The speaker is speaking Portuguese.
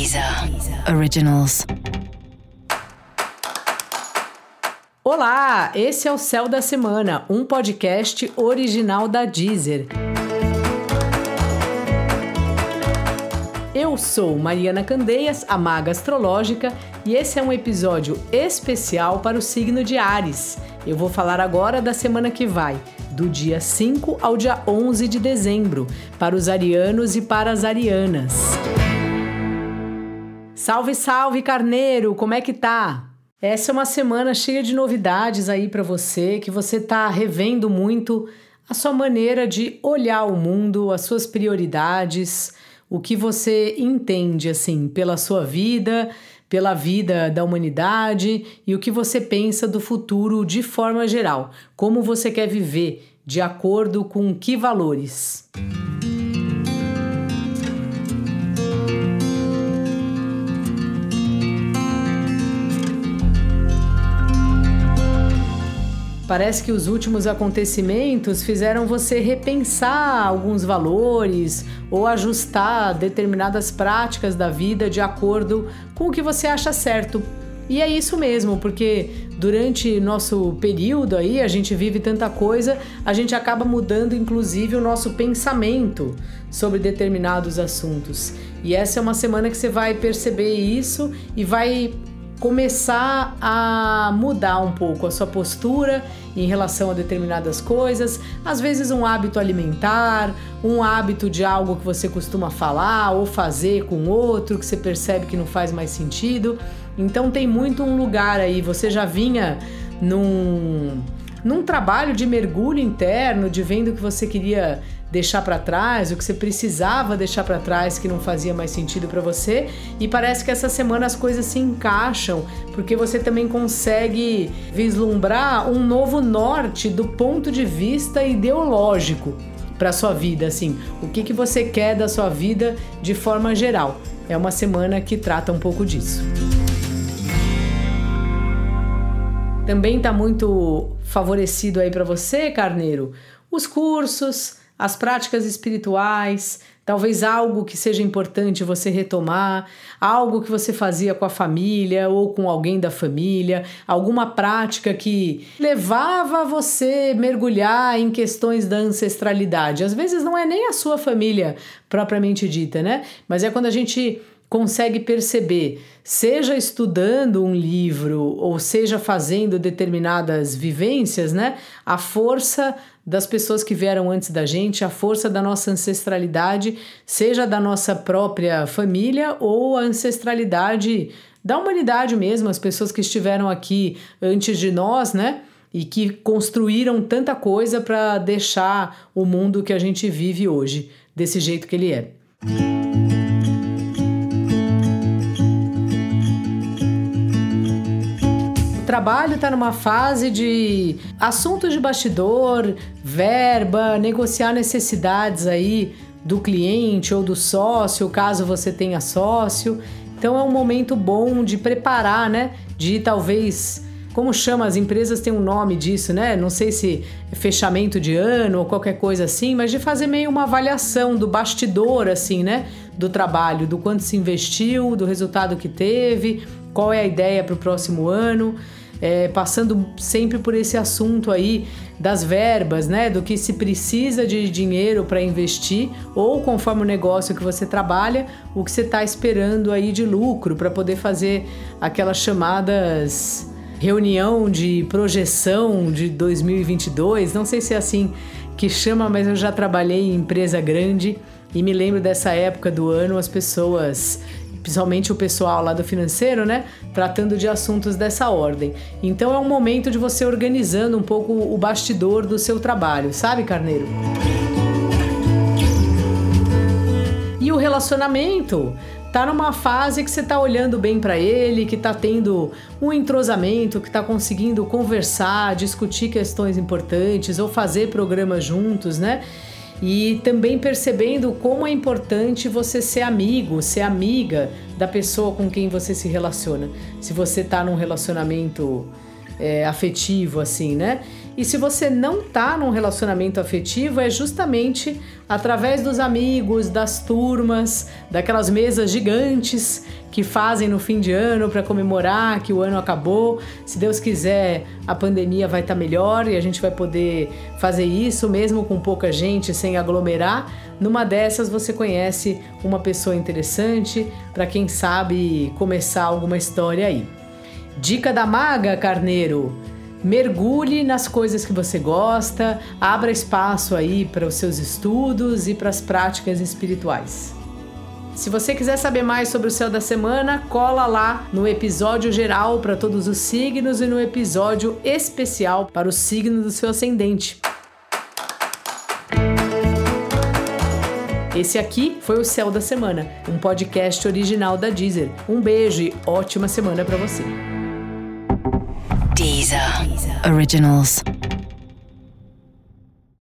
Deezer Originals. Olá, esse é o Céu da Semana, um podcast original da Deezer. Eu sou Mariana Candeias, a maga astrológica, e esse é um episódio especial para o signo de Ares. Eu vou falar agora da semana que vai, do dia 5 ao dia 11 de dezembro, para os arianos e para as arianas. Salve, salve, carneiro! Como é que tá? Essa é uma semana cheia de novidades aí para você, que você tá revendo muito a sua maneira de olhar o mundo, as suas prioridades, o que você entende assim pela sua vida, pela vida da humanidade e o que você pensa do futuro de forma geral, como você quer viver, de acordo com que valores. Parece que os últimos acontecimentos fizeram você repensar alguns valores ou ajustar determinadas práticas da vida de acordo com o que você acha certo. E é isso mesmo, porque durante nosso período aí, a gente vive tanta coisa, a gente acaba mudando inclusive o nosso pensamento sobre determinados assuntos. E essa é uma semana que você vai perceber isso e vai começar a mudar um pouco a sua postura em relação a determinadas coisas, às vezes um hábito alimentar, um hábito de algo que você costuma falar ou fazer com outro que você percebe que não faz mais sentido. Então tem muito um lugar aí, você já vinha num num trabalho de mergulho interno, de vendo o que você queria deixar para trás, o que você precisava deixar para trás que não fazia mais sentido para você, e parece que essa semana as coisas se encaixam, porque você também consegue vislumbrar um novo norte do ponto de vista ideológico para sua vida, assim, o que que você quer da sua vida de forma geral. É uma semana que trata um pouco disso. Também está muito favorecido aí para você, Carneiro, os cursos, as práticas espirituais, talvez algo que seja importante você retomar, algo que você fazia com a família ou com alguém da família, alguma prática que levava você mergulhar em questões da ancestralidade. Às vezes não é nem a sua família propriamente dita, né? Mas é quando a gente consegue perceber, seja estudando um livro ou seja fazendo determinadas vivências, né? A força das pessoas que vieram antes da gente, a força da nossa ancestralidade, seja da nossa própria família ou a ancestralidade da humanidade mesmo, as pessoas que estiveram aqui antes de nós, né? E que construíram tanta coisa para deixar o mundo que a gente vive hoje desse jeito que ele é. Trabalho está numa fase de assuntos de bastidor, verba, negociar necessidades aí do cliente ou do sócio, caso você tenha sócio. Então é um momento bom de preparar, né? De talvez como chama as empresas tem um nome disso, né? Não sei se é fechamento de ano ou qualquer coisa assim, mas de fazer meio uma avaliação do bastidor assim, né? Do trabalho, do quanto se investiu, do resultado que teve, qual é a ideia para o próximo ano é, passando sempre por esse assunto aí das verbas, né? Do que se precisa de dinheiro para investir ou conforme o negócio que você trabalha, o que você está esperando aí de lucro para poder fazer aquelas chamadas reunião de projeção de 2022. Não sei se é assim que chama, mas eu já trabalhei em empresa grande e me lembro dessa época do ano as pessoas principalmente o pessoal lá do financeiro, né? Tratando de assuntos dessa ordem. Então é um momento de você organizando um pouco o bastidor do seu trabalho, sabe, Carneiro? E o relacionamento tá numa fase que você tá olhando bem para ele, que tá tendo um entrosamento, que tá conseguindo conversar, discutir questões importantes ou fazer programas juntos, né? E também percebendo como é importante você ser amigo, ser amiga da pessoa com quem você se relaciona. Se você está num relacionamento é, afetivo, assim, né? E se você não tá num relacionamento afetivo, é justamente através dos amigos, das turmas, daquelas mesas gigantes que fazem no fim de ano para comemorar que o ano acabou. Se Deus quiser, a pandemia vai estar tá melhor e a gente vai poder fazer isso mesmo com pouca gente, sem aglomerar. Numa dessas você conhece uma pessoa interessante para quem sabe começar alguma história aí. Dica da maga, carneiro. Mergulhe nas coisas que você gosta, abra espaço aí para os seus estudos e para as práticas espirituais. Se você quiser saber mais sobre o céu da semana, cola lá no episódio geral para todos os signos e no episódio especial para o signo do seu ascendente. Esse aqui foi o Céu da Semana, um podcast original da Deezer. Um beijo e ótima semana para você. Deezer. Deezer. Originals.